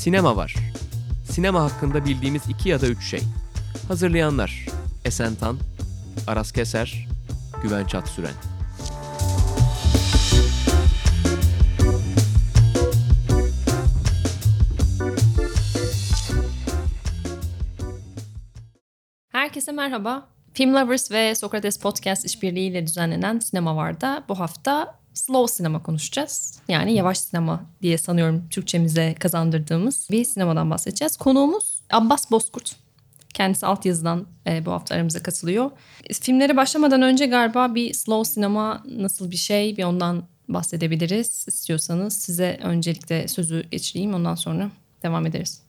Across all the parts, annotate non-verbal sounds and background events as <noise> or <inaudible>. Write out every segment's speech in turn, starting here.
Sinema var. Sinema hakkında bildiğimiz iki ya da üç şey. Hazırlayanlar Esen Tan, Aras Keser, Güven Çatsüren. Herkese merhaba. Film Lovers ve Sokrates Podcast işbirliğiyle düzenlenen Sinema Var'da bu hafta slow sinema konuşacağız. Yani yavaş sinema diye sanıyorum Türkçemize kazandırdığımız bir sinemadan bahsedeceğiz. Konuğumuz Abbas Bozkurt. Kendisi altyazıdan e, bu hafta aramıza katılıyor. Filmlere başlamadan önce galiba bir slow sinema nasıl bir şey bir ondan bahsedebiliriz. İstiyorsanız size öncelikle sözü geçireyim ondan sonra devam ederiz.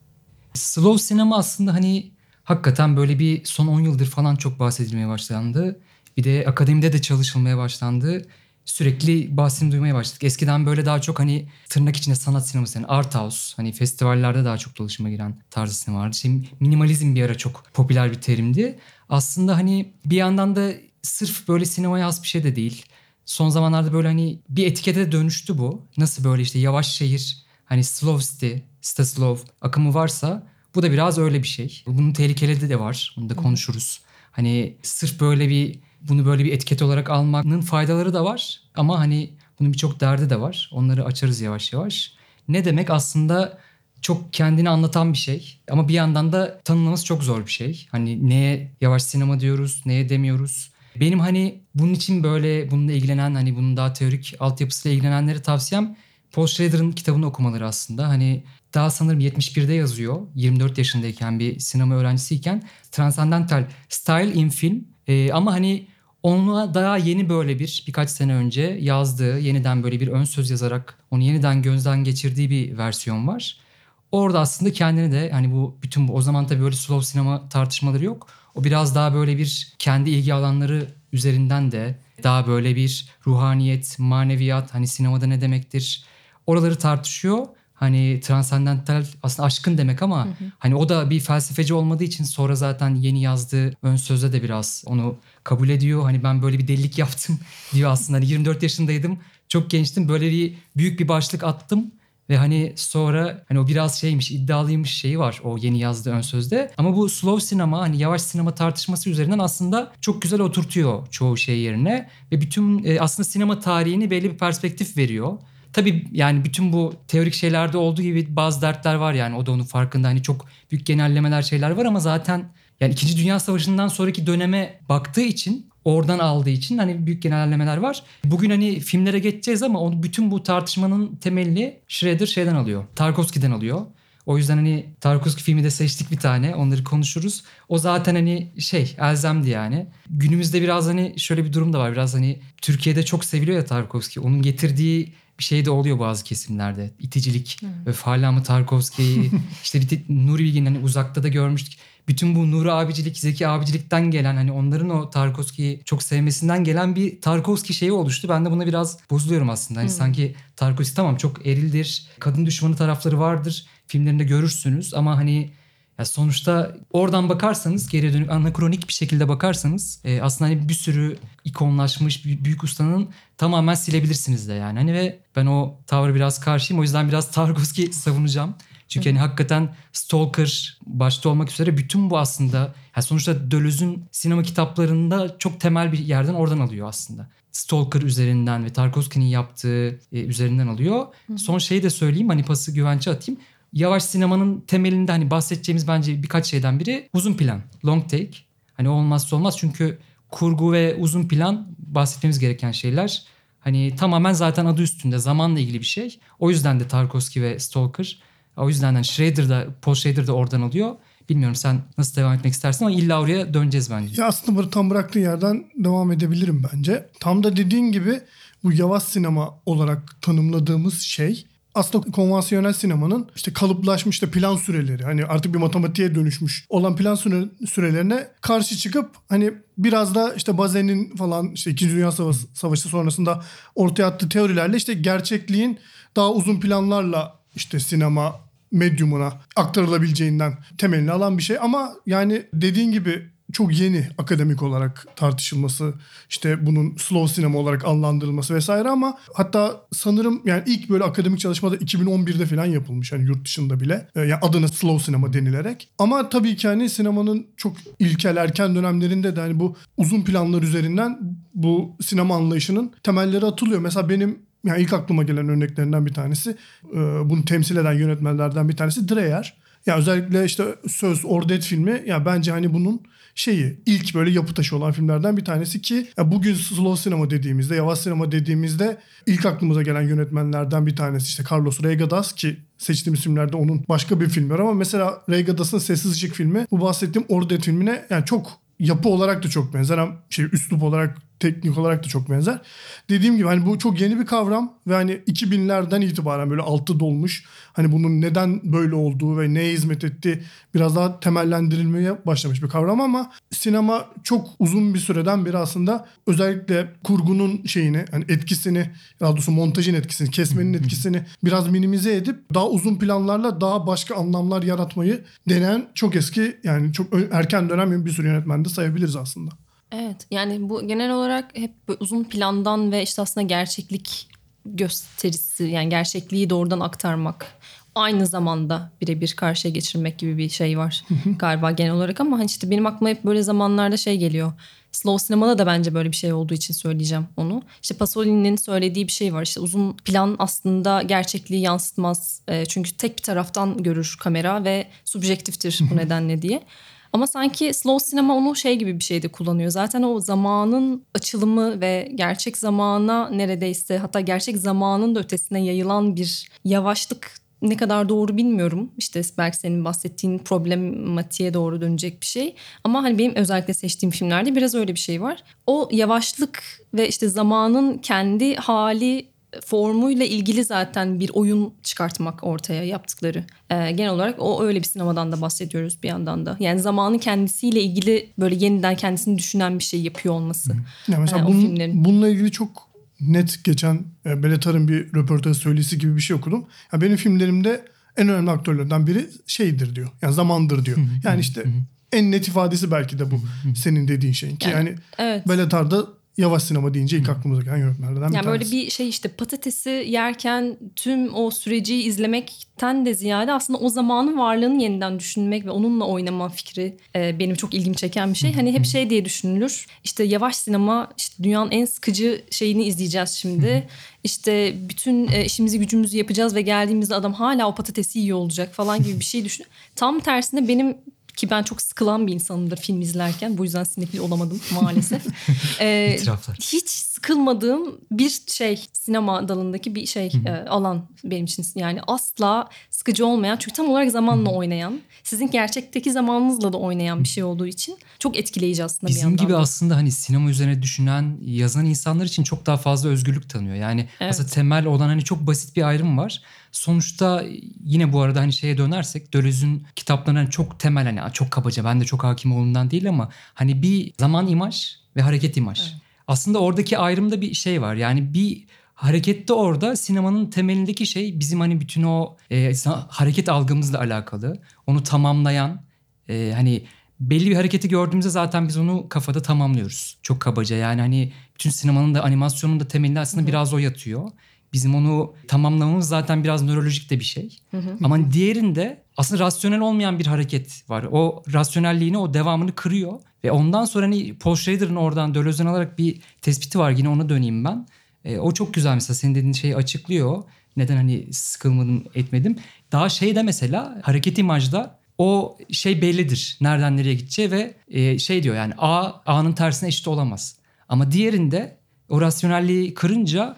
Slow sinema aslında hani hakikaten böyle bir son 10 yıldır falan çok bahsedilmeye başlandı. Bir de akademide de çalışılmaya başlandı. Sürekli bahsini duymaya başladık. Eskiden böyle daha çok hani tırnak içinde sanat sineması yani art house hani festivallerde daha çok dolaşıma giren tarzı sinema vardı. Şimdi minimalizm bir ara çok popüler bir terimdi. Aslında hani bir yandan da sırf böyle sinemaya has bir şey de değil. Son zamanlarda böyle hani bir etikete dönüştü bu. Nasıl böyle işte yavaş şehir hani slow city, city slow akımı varsa bu da biraz öyle bir şey. Bunun tehlikeleri de var. Bunu da konuşuruz. Hani sırf böyle bir bunu böyle bir etiket olarak almanın faydaları da var. Ama hani bunun birçok derdi de var. Onları açarız yavaş yavaş. Ne demek aslında çok kendini anlatan bir şey. Ama bir yandan da tanımlaması çok zor bir şey. Hani neye yavaş sinema diyoruz, neye demiyoruz. Benim hani bunun için böyle bununla ilgilenen hani bunun daha teorik altyapısıyla ilgilenenlere tavsiyem Paul Schrader'ın kitabını okumaları aslında. Hani daha sanırım 71'de yazıyor. 24 yaşındayken bir sinema öğrencisiyken. Transcendental Style in Film. Ee, ama hani onunla daha yeni böyle bir birkaç sene önce yazdığı yeniden böyle bir ön söz yazarak onu yeniden gözden geçirdiği bir versiyon var. Orada aslında kendini de hani bu bütün bu o zaman tabii böyle slow sinema tartışmaları yok. O biraz daha böyle bir kendi ilgi alanları üzerinden de daha böyle bir ruhaniyet, maneviyat hani sinemada ne demektir oraları tartışıyor. Hani transandental aslında aşkın demek ama hı hı. hani o da bir felsefeci olmadığı için sonra zaten yeni yazdığı ön sözde de biraz onu kabul ediyor. Hani ben böyle bir delilik yaptım <laughs> diyor aslında. Hani 24 yaşındaydım. Çok gençtim. Böyle bir büyük bir başlık attım. Ve hani sonra hani o biraz şeymiş iddialıymış şeyi var o yeni yazdığı ön sözde. Ama bu slow sinema hani yavaş sinema tartışması üzerinden aslında çok güzel oturtuyor çoğu şey yerine. Ve bütün e, aslında sinema tarihini belli bir perspektif veriyor. Tabii yani bütün bu teorik şeylerde olduğu gibi bazı dertler var yani o da onun farkında. Hani çok büyük genellemeler şeyler var ama zaten yani 2. Dünya Savaşı'ndan sonraki döneme baktığı için oradan aldığı için hani büyük genellemeler var. Bugün hani filmlere geçeceğiz ama onu bütün bu tartışmanın temelini Schrader şeyden alıyor. Tarkovski'den alıyor. O yüzden hani Tarkovski filmi de seçtik bir tane. Onları konuşuruz. O zaten hani şey elzemdi yani. Günümüzde biraz hani şöyle bir durum da var. Biraz hani Türkiye'de çok seviliyor ya Tarkovski. Onun getirdiği şey de oluyor bazı kesimlerde. İticilik. Hmm. Öf hala mı Tarkovski'yi <laughs> işte bir Nuri Bilge'nin hani uzakta da görmüştük. Bütün bu Nuri abicilik, Zeki abicilikten gelen hani onların o Tarkovski'yi çok sevmesinden gelen bir Tarkovski şeyi oluştu. Ben de buna biraz bozuluyorum aslında. Hani hmm. sanki Tarkovski tamam çok erildir, kadın düşmanı tarafları vardır. Filmlerinde görürsünüz ama hani ya sonuçta oradan bakarsanız geriye dönük anakronik bir şekilde bakarsanız e, aslında hani bir sürü ikonlaşmış büyük ustanın tamamen silebilirsiniz de yani. Hani ve ben o tavrı biraz karşıyım. O yüzden biraz <laughs> Tarkovski savunacağım. Çünkü hani hakikaten Stalker başta olmak üzere bütün bu aslında yani sonuçta Döloz'un sinema kitaplarında çok temel bir yerden oradan alıyor aslında. Stalker üzerinden ve Tarkovski'nin yaptığı e, üzerinden alıyor. Hı. Son şeyi de söyleyeyim hani pası güvence atayım yavaş sinemanın temelinde hani bahsedeceğimiz bence birkaç şeyden biri uzun plan, long take. Hani olmazsa olmaz çünkü kurgu ve uzun plan bahsetmemiz gereken şeyler. Hani tamamen zaten adı üstünde zamanla ilgili bir şey. O yüzden de Tarkovski ve Stalker. O yüzden de Schrader da Paul Schrader da oradan alıyor. Bilmiyorum sen nasıl devam etmek istersin ama illa oraya döneceğiz bence. Ya aslında tam bıraktığın yerden devam edebilirim bence. Tam da dediğin gibi bu yavaş sinema olarak tanımladığımız şey aslında konvansiyonel sinemanın işte kalıplaşmış işte plan süreleri hani artık bir matematiğe dönüşmüş olan plan süre, sürelerine karşı çıkıp hani biraz da işte Bazen'in falan işte 2. Dünya Savaşı, Savaşı sonrasında ortaya attığı teorilerle işte gerçekliğin daha uzun planlarla işte sinema medyumuna aktarılabileceğinden temelini alan bir şey ama yani dediğin gibi çok yeni akademik olarak tartışılması, işte bunun slow sinema olarak adlandırılması vesaire ama hatta sanırım yani ilk böyle akademik çalışma da 2011'de falan yapılmış hani yurt dışında bile. Ee, yani adına slow sinema denilerek. Ama tabii ki hani sinemanın çok ilkel erken dönemlerinde de hani bu uzun planlar üzerinden bu sinema anlayışının temelleri atılıyor. Mesela benim yani ilk aklıma gelen örneklerinden bir tanesi e, bunu temsil eden yönetmenlerden bir tanesi Dreyer. Ya özellikle işte Söz Ordet filmi ya bence hani bunun şeyi ilk böyle yapı taşı olan filmlerden bir tanesi ki bugün slow sinema dediğimizde yavaş sinema dediğimizde ilk aklımıza gelen yönetmenlerden bir tanesi işte Carlos Reygadas ki seçtiğimiz filmlerde onun başka bir filmi var ama mesela Reygadas'ın Sessiz Işık filmi bu bahsettiğim Ordet filmine yani çok yapı olarak da çok benzer hem şey üslup olarak teknik olarak da çok benzer. Dediğim gibi hani bu çok yeni bir kavram ve hani 2000'lerden itibaren böyle altı dolmuş. Hani bunun neden böyle olduğu ve neye hizmet ettiği biraz daha temellendirilmeye başlamış bir kavram ama sinema çok uzun bir süreden beri aslında özellikle kurgunun şeyini hani etkisini daha doğrusu montajın etkisini kesmenin etkisini biraz minimize edip daha uzun planlarla daha başka anlamlar yaratmayı deneyen çok eski yani çok erken dönem bir sürü yönetmen de sayabiliriz aslında. Evet yani bu genel olarak hep uzun plandan ve işte aslında gerçeklik gösterisi yani gerçekliği doğrudan aktarmak aynı zamanda birebir karşıya geçirmek gibi bir şey var galiba genel olarak ama hani işte benim aklıma hep böyle zamanlarda şey geliyor. Slow sinemada da bence böyle bir şey olduğu için söyleyeceğim onu. İşte Pasolini'nin söylediği bir şey var. İşte uzun plan aslında gerçekliği yansıtmaz. E, çünkü tek bir taraftan görür kamera ve subjektiftir bu nedenle diye. Ama sanki slow sinema onu şey gibi bir şeyde kullanıyor. Zaten o zamanın açılımı ve gerçek zamana neredeyse hatta gerçek zamanın da ötesine yayılan bir yavaşlık ne kadar doğru bilmiyorum. İşte belki senin bahsettiğin problematiğe doğru dönecek bir şey. Ama hani benim özellikle seçtiğim filmlerde biraz öyle bir şey var. O yavaşlık ve işte zamanın kendi hali formuyla ilgili zaten bir oyun çıkartmak ortaya yaptıkları. Ee, genel olarak o öyle bir sinemadan da bahsediyoruz bir yandan da. Yani zamanı kendisiyle ilgili böyle yeniden kendisini düşünen bir şey yapıyor olması. Ya mesela Ee, bunun, filmlerin. bununla ilgili çok net geçen e, Bellatar'ın bir röportaj söylesi gibi bir şey okudum. Ya benim filmlerimde en önemli aktörlerden biri şeydir diyor. Yani zamandır diyor. Yani işte en net ifadesi belki de bu senin dediğin şeyin. Ki Yani, yani, Evet. Bellatar'da yavaş sinema deyince ilk aklımıza gelen yönetmenlerden bir Yani böyle tanesi. bir şey işte patatesi yerken tüm o süreci izlemekten de ziyade aslında o zamanın varlığını yeniden düşünmek ve onunla oynama fikri e, benim çok ilgimi çeken bir şey. Hani hep şey diye düşünülür. İşte yavaş sinema işte dünyanın en sıkıcı şeyini izleyeceğiz şimdi. İşte bütün e, işimizi gücümüzü yapacağız ve geldiğimizde adam hala o patatesi yiyor olacak falan gibi bir şey düşün. Tam tersine benim ki ben çok sıkılan bir insanımdır film izlerken. Bu yüzden sinefil olamadım <laughs> maalesef. Ee, İtiraflar. hiç sıkılmadığım bir şey sinema dalındaki bir şey e, alan benim için. Yani asla sıkıcı olmayan çünkü tam olarak zamanla oynayan sizin gerçekteki zamanınızla da oynayan bir şey olduğu için çok etkileyici aslında bir Bizim yandan. gibi da. aslında hani sinema üzerine düşünen, yazan insanlar için çok daha fazla özgürlük tanıyor. Yani Evet. aslında temel olan hani çok basit bir ayrım var. Sonuçta yine bu arada hani şeye dönersek Döloz'un kitaplarına hani çok temel hani çok kabaca ben de çok hakim olduğundan değil ama hani bir zaman imaj ve hareket imaj. Aslında oradaki ayrımda bir şey var. Yani bir harekette orada sinemanın temelindeki şey bizim hani bütün o e, hareket algımızla alakalı. Onu tamamlayan e, hani belli bir hareketi gördüğümüzde zaten biz onu kafada tamamlıyoruz. Çok kabaca yani hani bütün sinemanın da animasyonun da temelinde aslında biraz o yatıyor. Bizim onu tamamlamamız zaten biraz nörolojik de bir şey. Ama diğerinde aslında rasyonel olmayan bir hareket var. O rasyonelliğini, o devamını kırıyor. Ve ondan sonra hani Paul Schrader'ın oradan Deleuze'den alarak bir tespiti var. Yine ona döneyim ben. E, o çok güzel mesela senin dediğin şeyi açıklıyor. Neden hani sıkılmadım etmedim. Daha şey de mesela hareket imajda o şey bellidir. Nereden nereye gideceği ve e, şey diyor yani A A'nın tersine eşit olamaz. Ama diğerinde o rasyonelliği kırınca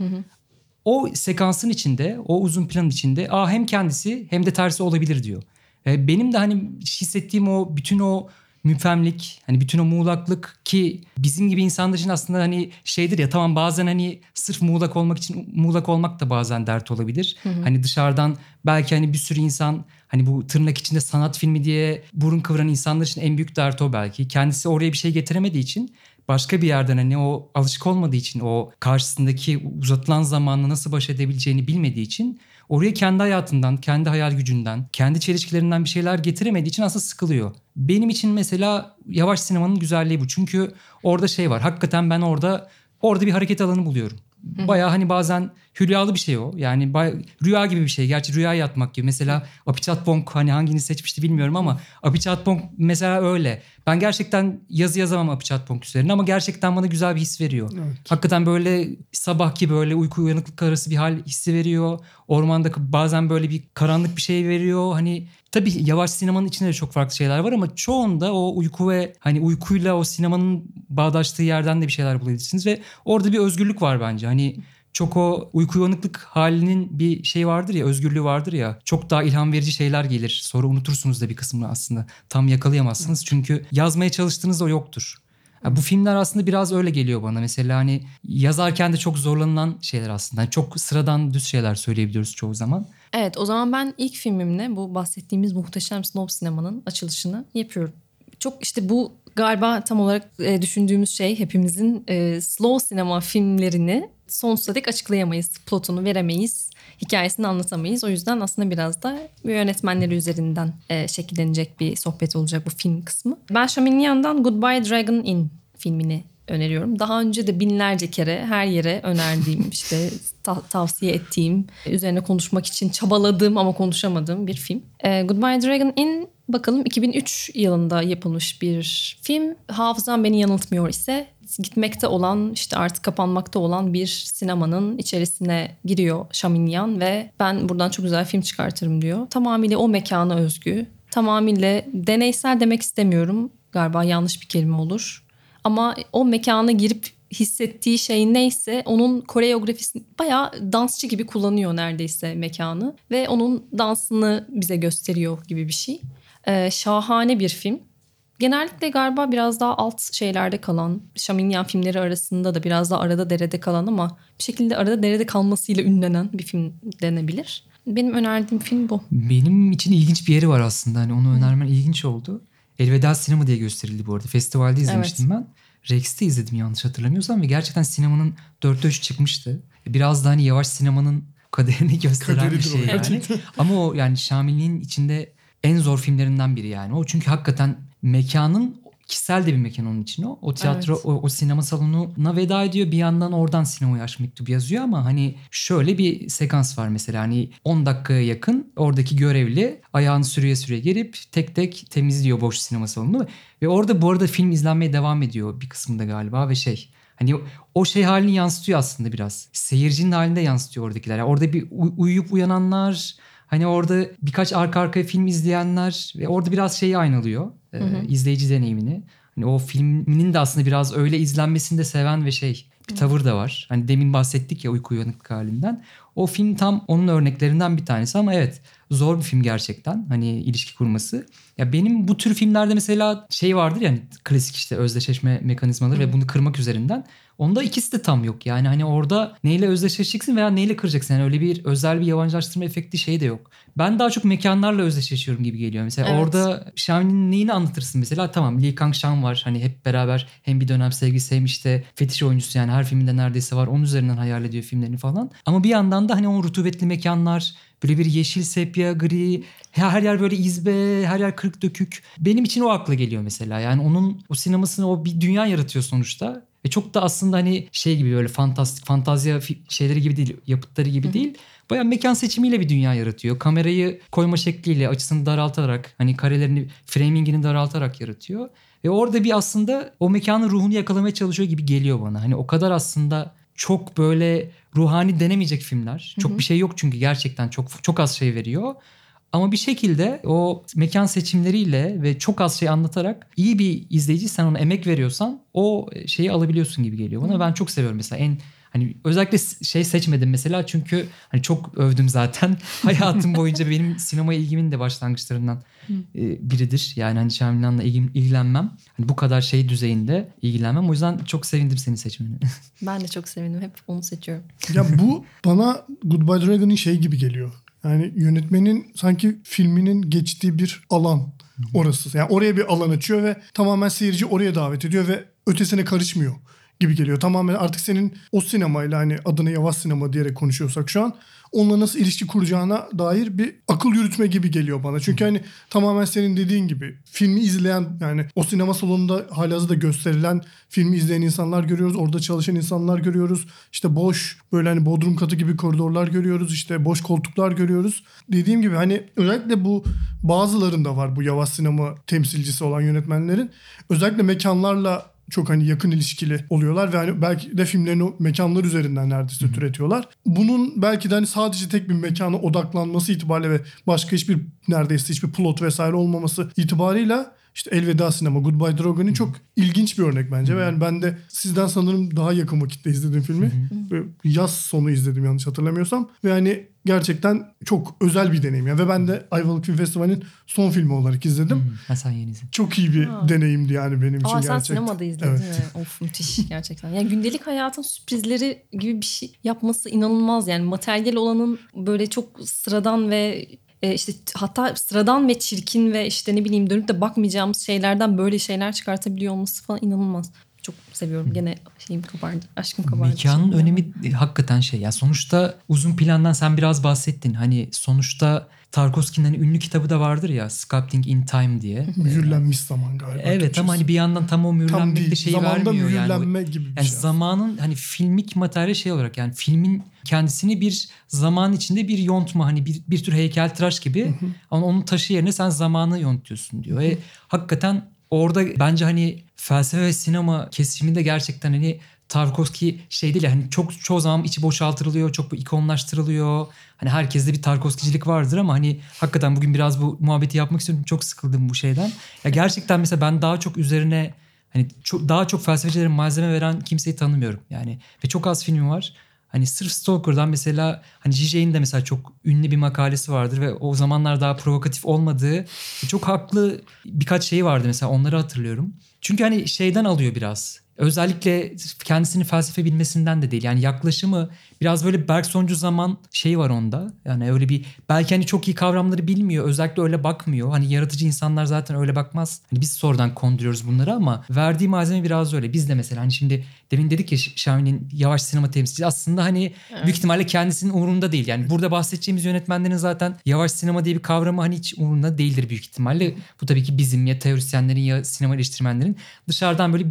o sekansın içinde, o uzun plan içinde A hem kendisi hem de tersi olabilir diyor. E, benim de hani hissettiğim o bütün o müfemlik, hani bütün o muğlaklık ki bizim gibi insanlar için aslında hani şeydir ya tamam bazen hani sırf muğlak olmak için muğlak olmak da bazen dert olabilir. Hani dışarıdan belki hani bir sürü insan hani bu tırnak içinde sanat filmi diye burun kıvıran insanlar için en büyük dert o belki. Kendisi oraya bir şey getiremediği için başka bir yerden hani o alışık olmadığı için o karşısındaki uzatılan zamanla nasıl baş edebileceğini bilmediği için oraya kendi hayatından, kendi hayal gücünden, kendi çelişkilerinden bir şeyler getiremediği için aslında sıkılıyor. Benim için mesela yavaş sinemanın güzelliği bu. Çünkü orada şey var. Hakikaten ben orada orada bir hareket alanı buluyorum. Baya hani bazen hülyalı bir şey o. Yani baya, rüya gibi bir şey. Gerçi rüya yatmak gibi. Mesela Apichat Bonk hani hangini seçmişti bilmiyorum ama Apichat Bonk mesela öyle. Ben gerçekten yazı yazamam Apichat Bonk üzerine ama gerçekten bana güzel bir his veriyor. Evet. Hakikaten böyle sabahki böyle uyku uyanıklık arası bir hal hissi veriyor. Ormanda bazen böyle bir karanlık bir şey veriyor. Hani tabii yavaş sinemanın içinde de çok farklı şeyler var ama çoğunda o uyku ve hani uykuyla o sinemanın bağdaştığı yerden de bir şeyler bulabilirsiniz ve orada bir özgürlük var bence. Hani çok o uyku uyanıklık halinin bir şey vardır ya özgürlüğü vardır ya çok daha ilham verici şeyler gelir. Sonra unutursunuz da bir kısmını aslında. Tam yakalayamazsınız çünkü yazmaya çalıştığınızda o yoktur. Ya bu filmler aslında biraz öyle geliyor bana. Mesela hani yazarken de çok zorlanılan şeyler aslında. Yani çok sıradan düz şeyler söyleyebiliyoruz çoğu zaman. Evet o zaman ben ilk filmimle bu bahsettiğimiz muhteşem slow sinemanın açılışını yapıyorum. Çok işte bu galiba tam olarak e, düşündüğümüz şey hepimizin e, slow sinema filmlerini sonsuza dek açıklayamayız. Plotunu veremeyiz, hikayesini anlatamayız. O yüzden aslında biraz da yönetmenleri üzerinden e, şekillenecek bir sohbet olacak bu film kısmı. Ben Şaminyan'dan Goodbye Dragon Inn filmini öneriyorum. Daha önce de binlerce kere her yere önerdiğim <laughs> işte ta- tavsiye ettiğim üzerine konuşmak için çabaladığım ama konuşamadığım bir film. Ee, Goodbye Dragon Inn bakalım 2003 yılında yapılmış bir film. Hafızam beni yanıltmıyor ise gitmekte olan işte artık kapanmakta olan bir sinemanın içerisine giriyor Şaminyan ve ben buradan çok güzel film çıkartırım diyor. Tamamıyla o mekana özgü. Tamamıyla deneysel demek istemiyorum. Galiba yanlış bir kelime olur. Ama o mekana girip hissettiği şey neyse onun koreografisini bayağı dansçı gibi kullanıyor neredeyse mekanı. Ve onun dansını bize gösteriyor gibi bir şey. Ee, şahane bir film. Genellikle galiba biraz daha alt şeylerde kalan, Şaminyan filmleri arasında da biraz daha arada derede kalan ama bir şekilde arada derede kalmasıyla ünlenen bir film denebilir. Benim önerdiğim film bu. Benim için ilginç bir yeri var aslında. Hani onu önermen ilginç oldu. Elveda Sinema diye gösterildi bu arada. Festivalde izlemiştim ben. Rex'te izledim yanlış hatırlamıyorsam ve gerçekten sinemanın dörtte üçü çıkmıştı. Biraz da hani yavaş sinemanın kaderini <laughs> gösteren bir Kaderidir o şey yani. Ama o yani Şamil'in içinde en zor filmlerinden biri yani. O çünkü hakikaten mekanın kişisel de bir mekan onun için o. O tiyatro, Evet. o, o sinema salonuna veda ediyor. Bir yandan oradan sinemaya aşk mektubu yazıyor ama hani şöyle bir sekans var mesela. Hani 10 dakikaya yakın oradaki görevli ayağını sürüye sürüye gelip tek tek temizliyor boş sinema salonunu. Ve orada bu arada film izlenmeye devam ediyor bir kısmında galiba ve şey Hani o- şey halini yansıtıyor aslında biraz. Seyircinin halinde yansıtıyor oradakiler. Yani orada bir uy- uyuyup uyananlar, hani orada birkaç arka arkaya film izleyenler ve orada biraz şeyi aynalıyor. e, izleyici deneyimini. Hani o filminin de aslında biraz öyle izlenmesini de seven ve şey bir tavır da var. Hani demin bahsettik ya uyku uyanıklık halinden. O film tam onun örneklerinden bir tanesi ama evet zor bir film gerçekten hani ilişki kurması. Ya benim bu tür filmlerde mesela şey vardır yani klasik işte özdeşleşme mekanizmaları ve bunu kırmak üzerinden. Onda ikisi de tam yok. Yani hani orada neyle özdeşleşeceksin veya neyle kıracaksın. Yani öyle bir özel bir yabancılaştırma efekti şey de yok. Ben daha çok mekanlarla özdeşleşiyorum gibi geliyor. Mesela Evet. orada Xiaomi'nin neyini anlatırsın mesela? Tamam Lee Kang-shan var. Hani hep beraber hem bir dönem sevgilisi hem işte fetiş oyuncusu yani her filminde neredeyse var. Onun üzerinden hayal ediyor filmlerini falan. Ama bir yandan da hani o rutubetli mekanlar böyle bir yeşil sepya gri her yer böyle izbe her yer kırık dökük. Benim için o akla geliyor mesela. Yani onun o sinemasını o bir dünya yaratıyor sonuçta. Ve çok da aslında hani şey gibi böyle fantastik fantazya şeyleri gibi değil yapıtları gibi değil. Baya mekan seçimiyle bir dünya yaratıyor. Kamerayı koyma şekliyle açısını daraltarak hani karelerini framingini daraltarak yaratıyor. Ve orada bir aslında o mekanın ruhunu yakalamaya çalışıyor gibi geliyor bana. Hani o kadar aslında çok böyle ruhani denemeyecek filmler. Çok bir şey yok çünkü gerçekten çok çok az şey veriyor. Ama bir şekilde o mekan seçimleriyle ve çok az şey anlatarak iyi bir izleyici sen ona emek veriyorsan o şeyi alabiliyorsun gibi geliyor bana. Ben çok seviyorum mesela en hani özellikle şey seçmedim mesela çünkü hani çok övdüm zaten. <laughs> Hayatım boyunca benim sinema ilgimin de başlangıçlarından e, biridir. Yani hani Şamilhan'la ilgim, ilgilenmem. Hani bu kadar şey düzeyinde ilgilenmem. O yüzden çok sevindim seni seçmeni. <laughs> Ben de çok sevindim. Hep onu seçiyorum. Ya bu bana Goodbye Dragon'ın şey gibi geliyor. Yani yönetmenin sanki filminin geçtiği bir alan orası. Yani oraya bir alan açıyor ve tamamen seyirci oraya davet ediyor ve ötesine karışmıyor gibi geliyor. Tamamen artık senin o sinemayla hani adına yavaş sinema diyerek konuşuyorsak şu an onunla nasıl ilişki kuracağına dair bir akıl yürütme gibi geliyor bana. Çünkü hani tamamen senin dediğin gibi filmi izleyen yani o sinema salonunda halihazırda gösterilen filmi izleyen insanlar görüyoruz. Orada çalışan insanlar görüyoruz. İşte boş böyle hani bodrum katı gibi koridorlar görüyoruz. İşte boş koltuklar görüyoruz. Dediğim gibi hani özellikle bu bazılarında var bu yavaş sinema temsilcisi olan yönetmenlerin. Özellikle mekanlarla çok hani yakın ilişkili oluyorlar ve hani belki de filmlerini o mekanlar üzerinden neredeyse türetiyorlar. Bunun belki de hani sadece tek bir mekana odaklanması itibariyle ve başka hiçbir neredeyse hiçbir plot vesaire olmaması itibarıyla işte Elveda Sinema, Goodbye Drogon'un çok ilginç bir örnek bence. Ve yani ben de sizden sanırım daha yakın vakitte izledim filmi. Ve Yaz sonu izledim yanlış hatırlamıyorsam. Ve yani gerçekten çok özel bir deneyim. Yani ve ben de Ayvalık Film Festivali'nin son filmi olarak izledim. Ha, sen yeni izledin. Çok iyi bir Ha. deneyimdi yani benim için Aa sen gerçekten. sinemada izledin Evet. mi? Of müthiş gerçekten. Yani gündelik hayatın sürprizleri gibi bir şey yapması inanılmaz. Yani materyal olanın böyle çok sıradan ve e, işte hatta sıradan ve çirkin ve işte ne bileyim dönüp de bakmayacağımız şeylerden böyle şeyler çıkartabiliyor olması falan inanılmaz. Çok seviyorum. Gene şeyim kabardı. Aşkım kabardı. Mekanın Şimdi. önemi e, hakikaten şey. Yani sonuçta uzun plandan sen biraz bahsettin. Hani sonuçta Tarkovski'nin hani ünlü kitabı da vardır ya Sculpting in Time diye. Mühürlenmiş zaman galiba. evet Türkçesi. ama hani bir yandan tam o mühürlenmek değil. de şeyi Zamanda vermiyor yani. Mühürlenme gibi bir Yani şey. zamanın hani filmik materyal şey olarak yani filmin kendisini bir zaman içinde bir yontma hani bir, bir tür heykeltıraş gibi ama onun taşı yerine sen zamanı yontuyorsun diyor. Ve hakikaten orada bence hani felsefe ve sinema kesişiminde gerçekten hani Tarkovski şey değil hani çok çoğu zaman içi boşaltılıyor, çok bu ikonlaştırılıyor. Hani herkeste bir Tarkovskicilik vardır ama hani hakikaten bugün biraz bu muhabbeti yapmak istiyorum. Çok sıkıldım bu şeyden. Ya gerçekten mesela ben daha çok üzerine Hani çok, daha çok felsefecilere malzeme veren kimseyi tanımıyorum. Yani ve çok az filmi var. Hani sırf Stalker'dan mesela hani J.J.'in de mesela çok ünlü bir makalesi vardır ve o zamanlar daha provokatif olmadığı çok haklı birkaç şeyi vardı mesela onları hatırlıyorum. Çünkü hani şeyden alıyor biraz. Özellikle kendisini felsefe bilmesinden de değil. Yani yaklaşımı biraz böyle Bergsoncu zaman şeyi var onda. Yani öyle bir belki hani çok iyi kavramları bilmiyor. Özellikle öyle bakmıyor. Hani yaratıcı insanlar zaten öyle bakmaz. Hani biz sonradan konduruyoruz bunları ama verdiği malzeme biraz öyle. Biz de mesela hani şimdi demin dedik ya Şahin'in yavaş sinema temsilcisi aslında hani büyük ihtimalle kendisinin umurunda değil. Yani burada bahsedeceğimiz yönetmenlerin zaten yavaş sinema diye bir kavramı hani hiç umurunda değildir büyük ihtimalle. Bu tabii ki bizim ya teorisyenlerin ya sinema eleştirmenlerin dışarıdan böyle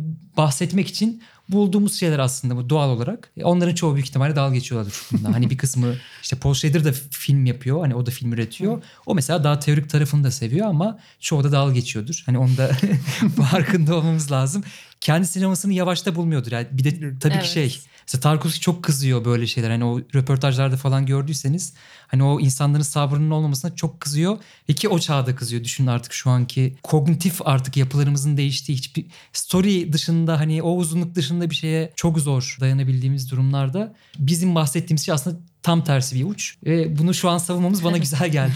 bahsetmek için bulduğumuz şeyler aslında bu doğal olarak. E, Onların çoğu büyük ihtimalle dalga geçiyorlardır bundan. hani bir kısmı <laughs> işte Paul Schrader da film yapıyor. Hani o da film üretiyor. O mesela daha teorik tarafını da seviyor ama çoğu da dalga geçiyordur. Hani onu da <laughs> farkında olmamız lazım. Kendi sinemasını yavaşta bulmuyordur. Yani bir de tabii Evet. ki şey Mesela Tarkovski çok kızıyor böyle şeyler. Hani o röportajlarda falan gördüyseniz hani o insanların sabrının olmamasına çok kızıyor. Ve ki o çağda kızıyor. Düşünün artık şu anki kognitif artık yapılarımızın değiştiği hiçbir story dışında hani o uzunluk dışında bir şeye çok zor dayanabildiğimiz durumlarda bizim bahsettiğimiz şey aslında tam tersi bir uç. Ve bunu şu an savunmamız bana <laughs> güzel geldi.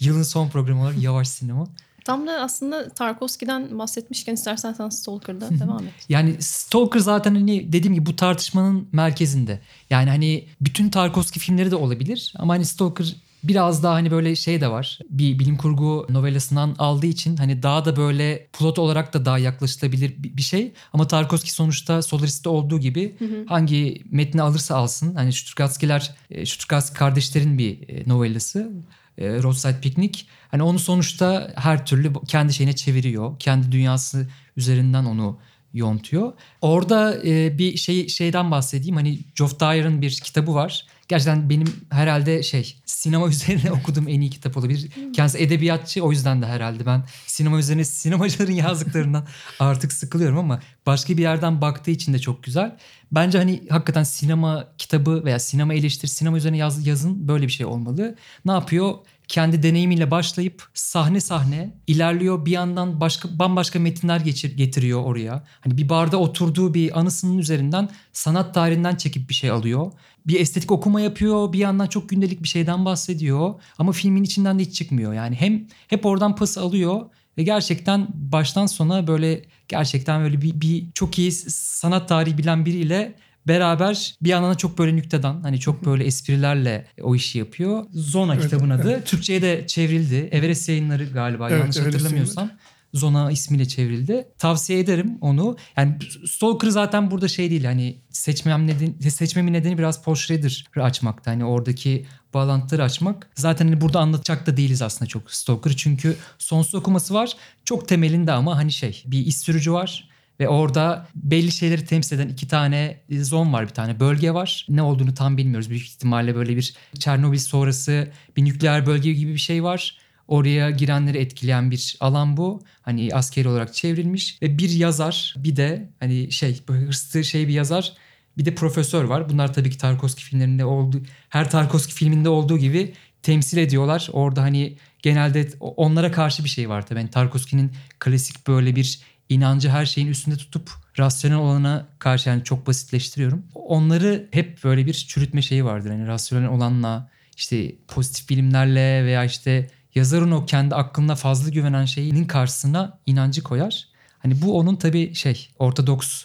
Yılın son programı olarak yavaş sinema. Tam da aslında Tarkovski'den bahsetmişken istersen sen Stalker'da devam et. Yani Stalker zaten hani dediğim gibi bu tartışmanın merkezinde. Yani hani bütün Tarkovski filmleri de olabilir ama hani Stalker biraz daha hani böyle şey de var. Bir bilim kurgu novelasından aldığı için hani daha da böyle plot olarak da daha yaklaşılabilir bir şey. Ama Tarkovski sonuçta Solaris'te olduğu gibi hangi metni alırsa alsın. Hani Stuttgartskiler, e, Stuttgart kardeşlerin bir e, novelası. E, Roadside Picnic. Hani onu sonuçta her türlü kendi şeyine çeviriyor. Kendi dünyası üzerinden onu yontuyor. Orada e, bir şey şeyden bahsedeyim. Hani Geoff Dyer'ın bir kitabı var. Gerçekten benim herhalde şey sinema <laughs> üzerine okuduğum en iyi kitap olabilir. Kendisi edebiyatçı o yüzden de herhalde ben sinema üzerine sinemacıların <laughs> yazdıklarından artık sıkılıyorum ama başka bir yerden baktığı için de çok güzel. Bence hani hakikaten sinema kitabı veya sinema eleştiri, sinema üzerine yaz, yazın böyle bir şey olmalı. Ne yapıyor? Kendi deneyimiyle başlayıp sahne sahne ilerliyor. Bir yandan başka bambaşka metinler geçir, getiriyor oraya. Hani bir barda oturduğu bir anısının üzerinden sanat tarihinden çekip bir şey alıyor. Bir estetik okuma yapıyor. Bir yandan çok gündelik bir şeyden bahsediyor. Ama filmin içinden de hiç çıkmıyor. Yani hem hep oradan pas alıyor ve gerçekten baştan sona böyle gerçekten böyle bir, bir çok iyi sanat tarihi bilen biriyle beraber bir yandan da çok böyle nüktedan hani çok böyle esprilerle o işi yapıyor. Zona Evet, kitabın adı. Türkçe'ye de çevrildi. Everest yayınları galiba Evet, yanlış Everest hatırlamıyorsam. Zona ismiyle çevrildi. Tavsiye ederim onu. Yani Stalker zaten burada şey değil hani seçmem nedeni, seçmemin nedeni biraz Paul Schrader'ı açmakta. Hani oradaki bağlantıları açmak. Zaten hani burada anlatacak da değiliz aslında çok Stalker. Çünkü sonsuz okuması var. Çok temelinde ama hani şey bir iş sürücü var. Ve orada belli şeyleri temsil eden iki tane zon var bir tane bölge var. Ne olduğunu tam bilmiyoruz. Büyük ihtimalle böyle bir Çernobil sonrası bir nükleer bölge gibi bir şey var. Oraya girenleri etkileyen bir alan bu. Hani askeri olarak çevrilmiş ve bir yazar bir de hani şey hırslı şey bir yazar bir de profesör var. Bunlar tabii ki Tarkovski filmlerinde olduğu her Tarkovski filminde olduğu gibi temsil ediyorlar. Orada hani genelde onlara karşı bir şey var tabii. Yani Tarkovski'nin klasik böyle bir inancı her şeyin üstünde tutup rasyonel olana karşı yani çok basitleştiriyorum. Onları hep böyle bir çürütme şeyi vardır. Yani rasyonel olanla işte pozitif bilimlerle veya işte yazarın o kendi aklına fazla güvenen şeyinin karşısına inancı koyar. Hani bu onun tabii şey ortodoks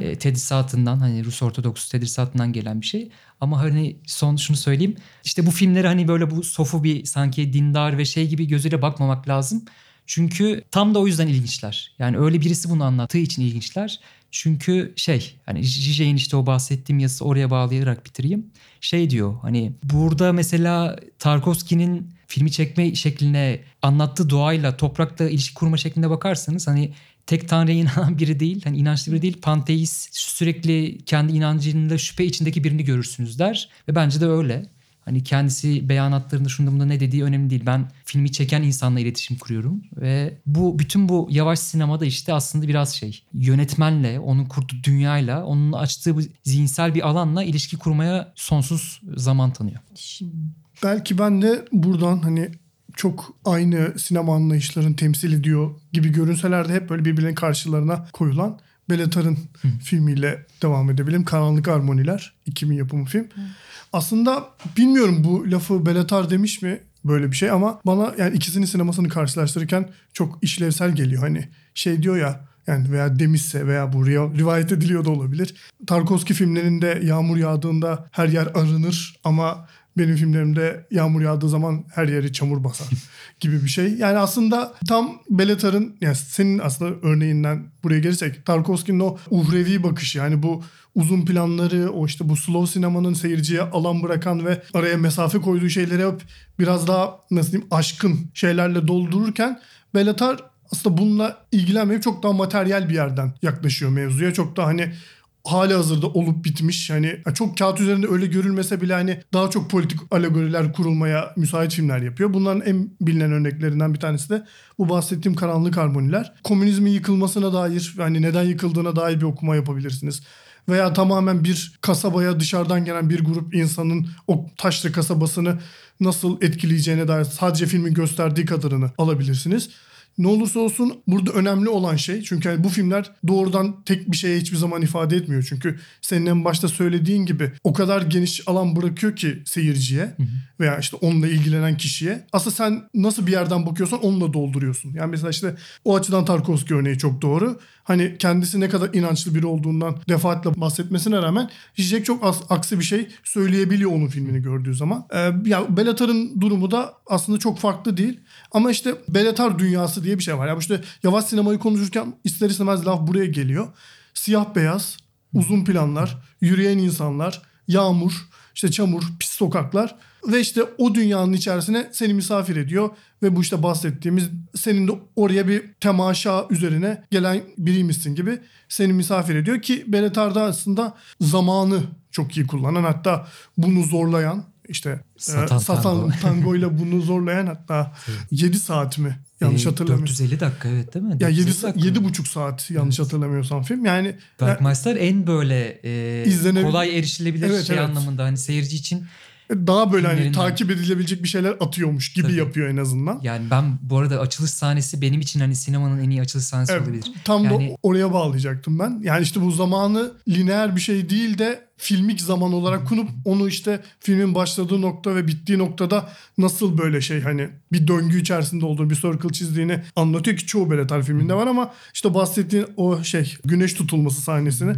e, tedrisatından hani Rus Ortodoks tedrisatından gelen bir şey. Ama hani son şunu söyleyeyim. İşte bu filmleri hani böyle bu sofu bir sanki dindar ve şey gibi gözüyle bakmamak lazım. Çünkü tam da o yüzden ilginçler. Yani öyle birisi bunu anlattığı için ilginçler. Çünkü şey hani Zizek'in işte o bahsettiğim yazısı oraya bağlayarak bitireyim. Şey diyor hani burada mesela Tarkovski'nin filmi çekme şekline anlattığı doğayla toprakla ilişki kurma şeklinde bakarsanız hani tek tanrıya <laughs> inanan biri değil. Hani inançlı biri değil. Panteist sürekli kendi inancında şüphe içindeki birini görürsünüz der. Ve bence de öyle. Hani kendisi beyanatlarında şunda bunda ne dediği önemli değil. Ben filmi çeken insanla iletişim kuruyorum. Ve bu bütün bu yavaş sinemada işte aslında biraz şey yönetmenle, onun kurduğu dünyayla, onun açtığı bu zihinsel bir alanla ilişki kurmaya sonsuz zaman tanıyor. Belki ben de buradan hani çok aynı sinema anlayışlarını temsil ediyor gibi görünseler de hep böyle birbirinin karşılarına koyulan Belatar'ın filmiyle devam edebilirim. Karanlık Harmoniler 2000 yapımı film. Aslında bilmiyorum bu lafı Belatar demiş mi böyle bir şey ama bana yani ikisinin sinemasını karşılaştırırken çok işlevsel geliyor. Hani şey diyor ya yani veya demişse veya bu rivayet ediliyor da olabilir. Tarkovski filmlerinde yağmur yağdığında her yer arınır ama benim filmlerimde yağmur yağdığı zaman her yeri çamur basar <laughs> gibi bir şey. Yani aslında tam Belatar'ın yani senin aslında örneğinden buraya gelirsek Tarkovski'nin o uhrevi bakışı yani bu uzun planları o işte bu slow sinemanın seyirciye alan bırakan ve araya mesafe koyduğu şeyleri hep biraz daha nasıl diyeyim aşkın şeylerle doldururken Belatar aslında bununla ilgilenmeyip çok daha materyal bir yerden yaklaşıyor mevzuya. Çok daha hani hali hazırda olup bitmiş. Hani çok kağıt üzerinde öyle görülmese bile hani daha çok politik alegoriler kurulmaya müsait filmler yapıyor. Bunların en bilinen örneklerinden bir tanesi de bu bahsettiğim karanlık harmoniler. Komünizmin yıkılmasına dair hani neden yıkıldığına dair bir okuma yapabilirsiniz. Veya tamamen bir kasabaya dışarıdan gelen bir grup insanın o taşlı kasabasını nasıl etkileyeceğine dair sadece filmin gösterdiği kadarını alabilirsiniz. Ne olursa olsun burada önemli olan şey çünkü yani bu filmler doğrudan tek bir şeye hiçbir zaman ifade etmiyor. Çünkü senin en başta söylediğin gibi o kadar geniş alan bırakıyor ki seyirciye hı hı. veya işte onunla ilgilenen kişiye. Aslında sen nasıl bir yerden bakıyorsan onunla dolduruyorsun. Yani mesela işte o açıdan Tarkovski örneği çok doğru. Hani kendisi ne kadar inançlı biri olduğundan defaatle bahsetmesine rağmen Zizek çok az, aksi bir şey söyleyebiliyor onun filmini gördüğü zaman. Ee, ya Belatar'ın durumu da aslında çok farklı değil. Ama işte Belatar dünyası diye bir şey var. Ya işte yavaş sinemayı konuşurken ister istemez laf buraya geliyor. Siyah beyaz, uzun planlar, yürüyen insanlar, yağmur, işte çamur, pis sokaklar ve işte o dünyanın içerisine seni misafir ediyor ve bu işte bahsettiğimiz senin de oraya bir temaşa üzerine gelen biriymişsin gibi seni misafir ediyor ki Beletar'da aslında zamanı çok iyi kullanan hatta bunu zorlayan işte satan, e, satan tango. tangoyla bunu zorlayan hatta 7 saat mi yanlış e, hatırlamıyorum. 450 dakika evet değil mi? Ya 7 7 buçuk saat yanlış evet. hatırlamıyorsam film. Yani Bergmeister en böyle e, kolay erişilebilir evet, şey evet. anlamında hani seyirci için daha böyle hani takip edilebilecek bir şeyler atıyormuş gibi Tabii. yapıyor en azından. Yani ben bu arada açılış sahnesi benim için hani sinemanın en iyi açılış sahnesi evet, olabilir. Tam yani... da oraya bağlayacaktım ben. Yani işte bu zamanı lineer bir şey değil de filmik zaman olarak kurup onu işte filmin başladığı nokta ve bittiği noktada nasıl böyle şey hani bir döngü içerisinde olduğunu bir circle çizdiğini anlatıyor ki çoğu Beletar filminde var ama işte bahsettiğin o şey güneş tutulması sahnesini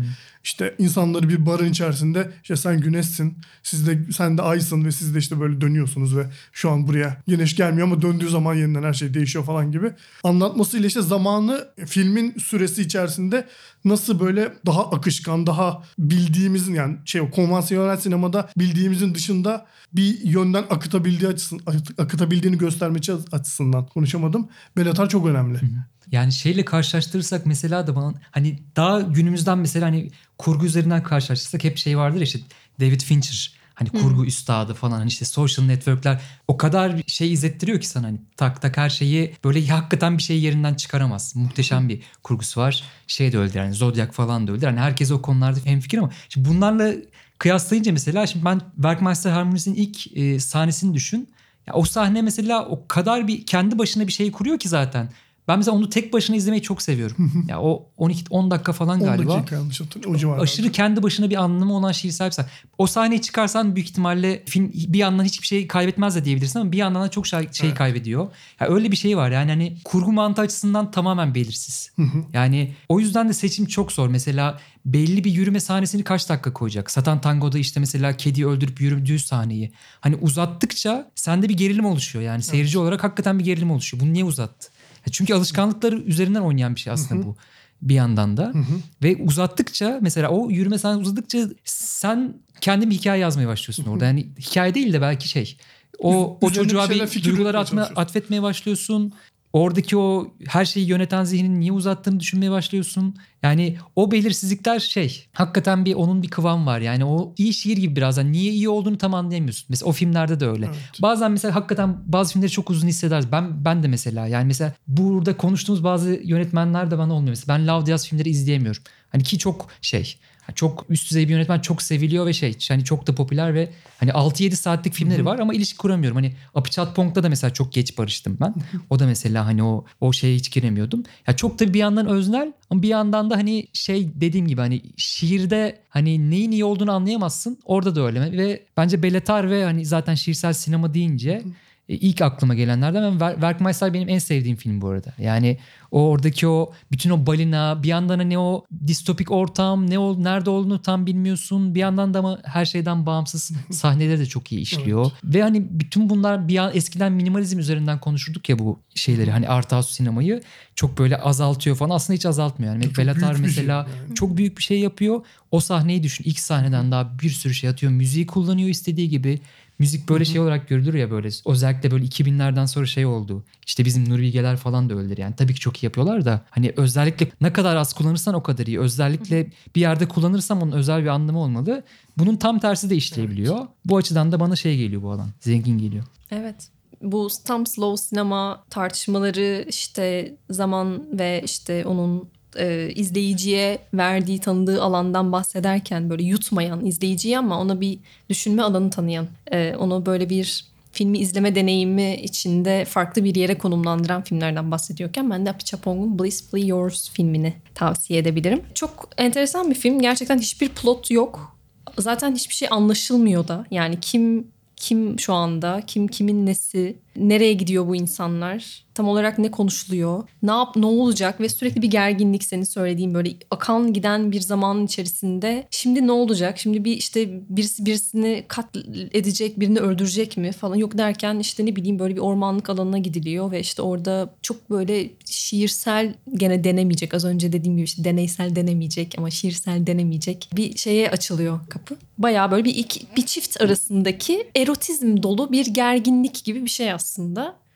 işte insanları bir barın içerisinde işte sen güneşsin siz de sen de aysın ve siz de işte böyle dönüyorsunuz ve şu an buraya güneş gelmiyor ama döndüğü zaman yeniden her şey değişiyor falan gibi. Anlatmasıyla işte zamanı filmin süresi içerisinde nasıl böyle daha akışkan daha bildiğimizin yani şey konvansiyonel sinemada bildiğimizin dışında bir yönden akıtabildiği açısından akıtabildiğini göstermesi açısından konuşamadım. Belatar çok önemli. Yani şeyle karşılaştırırsak mesela da bana hani daha günümüzden mesela hani kurgu üzerinden karşılaştırırsak hep şey vardır ya işte David Fincher hani kurgu üstadı falan hani işte social network'ler o kadar şey izlettiriyor ki sana hani tak tak her şeyi böyle hakikaten bir şey yerinden çıkaramaz. Muhteşem bir kurgusu var. Şey de öyle yani Zodiac falan da öyle. Hani herkes o konularda hemfikir ama şimdi bunlarla kıyaslayınca mesela şimdi ben Werkmeister Harmonies'in ilk e, sahnesini düşün. Ya o sahne mesela o kadar bir kendi başına bir şey kuruyor ki zaten. Ben mesela onu tek başına izlemeyi çok seviyorum. ya o 12 10 dakika falan 10 galiba. dakika yanlış hatırlıyorum. Aşırı kendi başına bir anlamı olan şiirsel bir sahne. O sahneyi çıkarsan büyük ihtimalle film bir yandan hiçbir şey kaybetmez de diyebilirsin ama bir yandan da çok şey, şey Evet. kaybediyor. Ya öyle bir şey var yani hani kurgu mantığı açısından tamamen belirsiz. Yani o yüzden de seçim çok zor. Mesela belli bir yürüme sahnesini kaç dakika koyacak? Satan Tango'da işte mesela kediyi öldürüp yürüdüğü sahneyi. Hani uzattıkça sende bir gerilim oluşuyor. Yani seyirci olarak hakikaten bir gerilim oluşuyor. Bunu niye uzattı? Ya Çünkü alışkanlıkları üzerinden oynayan bir şey aslında bu bir yandan da. Ve uzattıkça mesela o yürüme sahne uzadıkça sen kendi bir hikaye yazmaya başlıyorsun orada. Yani hikaye değil de belki şey. O, o çocuğa bir bir duyguları atma, atfetmeye başlıyorsun. Oradaki o her şeyi yöneten zihnin niye uzattığını düşünmeye başlıyorsun. Yani o belirsizlikler şey hakikaten bir onun bir kıvam var. Yani o iyi şiir gibi biraz. Yani niye iyi olduğunu tam anlayamıyorsun. Mesela o filmlerde de öyle. Evet. Bazen mesela hakikaten bazı filmleri çok uzun hissederiz. Ben ben de mesela yani mesela burada konuştuğumuz bazı yönetmenler de bana olmuyor. Mesela ben Love Diaz filmleri izleyemiyorum. Hani ki çok şey çok üst düzey bir yönetmen çok seviliyor ve şey hani çok da popüler ve hani 6-7 saatlik filmleri var ama ilişki kuramıyorum. Hani Apichat Pong'da da mesela çok geç barıştım ben. O da mesela hani o o şeye hiç giremiyordum. Ya çok da bir yandan öznel ama bir yandan da hani şey dediğim gibi hani şiirde hani neyin iyi olduğunu anlayamazsın. Orada da öyle ve bence Beletar ve hani zaten şiirsel sinema deyince e, ilk aklıma gelenlerden ben Werkmeister benim en sevdiğim film bu arada. Yani o oradaki o bütün o balina bir yandan hani o distopik ortam ne ol nerede olduğunu tam bilmiyorsun. Bir yandan da ama her şeyden bağımsız <laughs> sahneleri de çok iyi işliyor. Ve hani bütün bunlar bir an eskiden minimalizm üzerinden konuşurduk ya bu şeyleri hani art house sinemayı çok böyle azaltıyor falan. Aslında hiç azaltmıyor. Yani Çok Belatar şey mesela yani. çok büyük bir şey yapıyor. O sahneyi düşün. İlk sahneden daha bir sürü şey atıyor. Müziği kullanıyor istediği gibi. Müzik böyle şey olarak görülür ya böyle. Özellikle böyle 2000'lerden sonra şey oldu. İşte bizim Nuri Bilgeler falan da öyledir yani. Tabii ki çok iyi yapıyorlar da. Hani özellikle ne kadar az kullanırsan o kadar iyi. Özellikle bir yerde kullanırsam onun özel bir anlamı olmalı. Bunun tam tersi de işleyebiliyor. Bu açıdan da bana şey geliyor bu alan. Zengin geliyor. Evet. Bu tam slow sinema tartışmaları işte zaman ve işte onun e, izleyiciye verdiği tanıdığı alandan bahsederken böyle yutmayan izleyiciyi ama ona bir düşünme alanı tanıyan, e, onu böyle bir filmi izleme deneyimi içinde farklı bir yere konumlandıran filmlerden bahsediyorken ben de Apichatpong'un Blissfully Yours filmini tavsiye edebilirim. Çok enteresan bir film. Gerçekten hiçbir plot yok. Zaten hiçbir şey anlaşılmıyor da. Yani kim kim şu anda, kim kimin nesi, nereye gidiyor bu insanlar, tam olarak ne konuşuluyor, ne yap, ne olacak? Ve sürekli bir gerginlik senin söylediğin böyle akan giden bir zamanın içerisinde. Şimdi ne olacak, şimdi bir işte birisi birisini katledecek, birini öldürecek mi falan? Yok derken işte ne bileyim böyle bir ormanlık alanına gidiliyor ve işte orada çok böyle şiirsel gene denemeyecek. Az önce dediğim gibi işte deneysel denemeyecek ama şiirsel denemeyecek bir şeye açılıyor kapı. Bayağı böyle bir iki, bir çift arasındaki erotizm dolu bir gerginlik gibi bir şey aslında.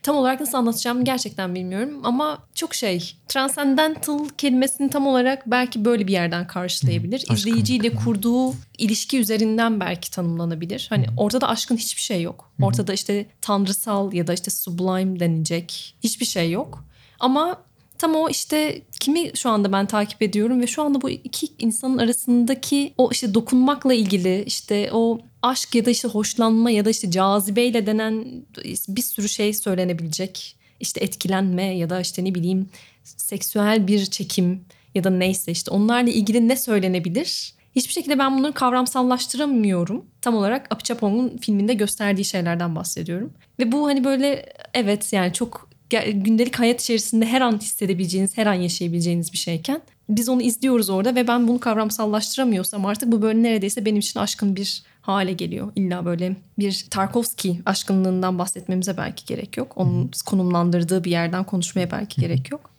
Tam olarak nasıl anlatacağımı gerçekten bilmiyorum ama çok şey transcendental kelimesini tam olarak belki böyle bir yerden karşılayabilir. aşkın. İzleyiciyle kurduğu ilişki üzerinden belki tanımlanabilir. Hani ortada aşkın hiçbir şey yok. Ortada işte tanrısal ya da işte sublime denilecek hiçbir şey yok. Ama tam o işte kimi şu anda ben takip ediyorum ve şu anda bu iki insanın arasındaki o işte dokunmakla ilgili işte o aşk ya da işte hoşlanma ya da işte cazibeyle denen bir sürü şey söylenebilecek. İşte etkilenme ya da işte ne bileyim seksüel bir çekim ya da neyse işte onlarla ilgili ne söylenebilir? hiçbir şekilde ben bunları kavramsallaştıramıyorum. Tam olarak Apichatpong'un filminde gösterdiği şeylerden bahsediyorum. Ve bu hani böyle evet yani çok gündelik hayat içerisinde her an hissedebileceğiniz, her an yaşayabileceğiniz bir şeyken biz onu izliyoruz orada ve ben bunu kavramsallaştıramıyorsam artık bu böyle neredeyse benim için aşkın bir hale geliyor. İlla böyle bir Tarkovski aşkınlığından bahsetmemize belki gerek yok. Onun konumlandırdığı bir yerden konuşmaya belki gerek yok.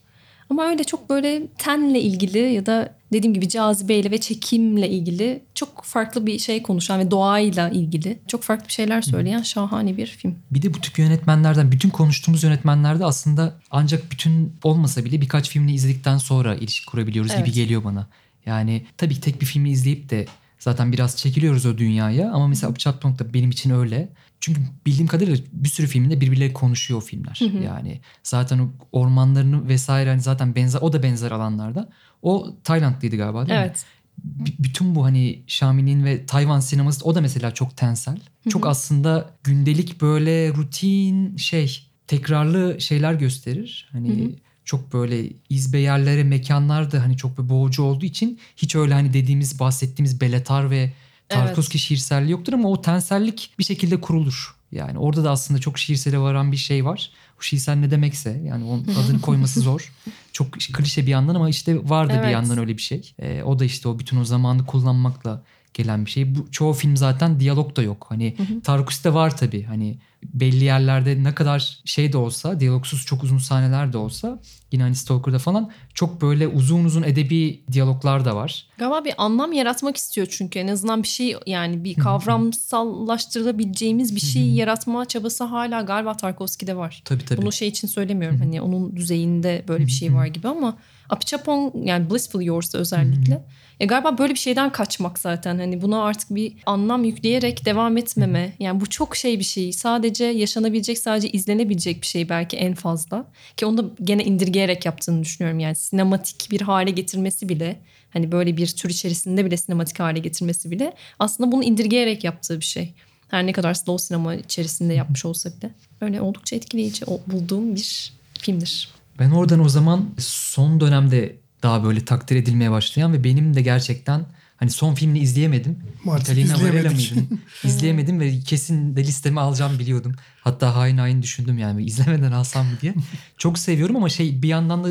Ama öyle çok böyle tenle ilgili ya da dediğim gibi cazibeyle ve çekimle ilgili çok farklı bir şey konuşan ve doğayla ilgili çok farklı şeyler söyleyen şahane bir film. Bir de bu tip yönetmenlerden bütün konuştuğumuz yönetmenlerde aslında ancak bütün olmasa bile birkaç filmini izledikten sonra ilişki kurabiliyoruz gibi Evet. geliyor bana. Yani tabii ki tek bir filmi izleyip de zaten biraz çekiliyoruz o dünyaya ama mesela Apichatpong da benim için öyle. Çünkü bildiğim kadarıyla bir sürü filminde birbirleri konuşuyor o filmler. Yani zaten o ormanlarını vesaire hani zaten benzer o da benzer alanlarda. O Taylandlıydı galiba değil mi? Evet. B- bütün bu hani Şamil'in ve Tayvan sineması o da mesela çok tensel. Çok aslında gündelik böyle rutin şey tekrarlı şeyler gösterir. Hani çok böyle izbe yerlere mekanlar da hani çok bir boğucu olduğu için hiç öyle hani dediğimiz bahsettiğimiz Beletar ve Tarkovski şiirselliği yoktur ama o tensellik bir şekilde kurulur. Yani orada da aslında çok şiirsele varan bir şey var. O şiirsel ne demekse yani onun <laughs> adını koyması zor. Çok klişe bir yandan ama işte vardı bir Evet. yandan öyle bir şey. Ee, o da işte o bütün o zamanı kullanmakla gelen bir şey. Bu çoğu film zaten diyalog da yok. Hani Tarkovski'de var tabii. Hani belli yerlerde ne kadar şey de olsa, diyalogsuz çok uzun sahneler de olsa yine hani Stalker'da falan çok böyle uzun uzun edebi diyaloglar da var. Galiba bir anlam yaratmak istiyor çünkü en azından bir şey yani bir kavramsallaştırılabileceğimiz bir şey yaratma çabası hala galiba Tarkovski'de var. Tabii tabii. Bunu şey için söylemiyorum hani onun düzeyinde böyle bir şey var gibi ama Apichatpong yani Blissful Yours'da özellikle e galiba böyle bir şeyden kaçmak zaten hani buna artık bir anlam yükleyerek devam etmeme yani bu çok şey bir şey sadece yaşanabilecek sadece izlenebilecek bir şey belki en fazla ki onu da gene indirgeyerek yaptığını düşünüyorum yani sinematik bir hale getirmesi bile hani böyle bir tür içerisinde bile sinematik hale getirmesi bile aslında bunu indirgeyerek yaptığı bir şey. Her ne kadar slow sinema içerisinde yapmış olsa bile. Öyle oldukça etkileyici bulduğum bir filmdir. Ben oradan o zaman son dönemde daha böyle takdir edilmeye başlayan ve benim de gerçekten hani son filmini izleyemedim. Italina Varela mıydım? <laughs> izleyemedim ve kesin de listeme alacağım biliyordum. Hatta hain hain düşündüm yani izlemeden alsam mı diye. <laughs> Çok seviyorum ama şey bir yandan da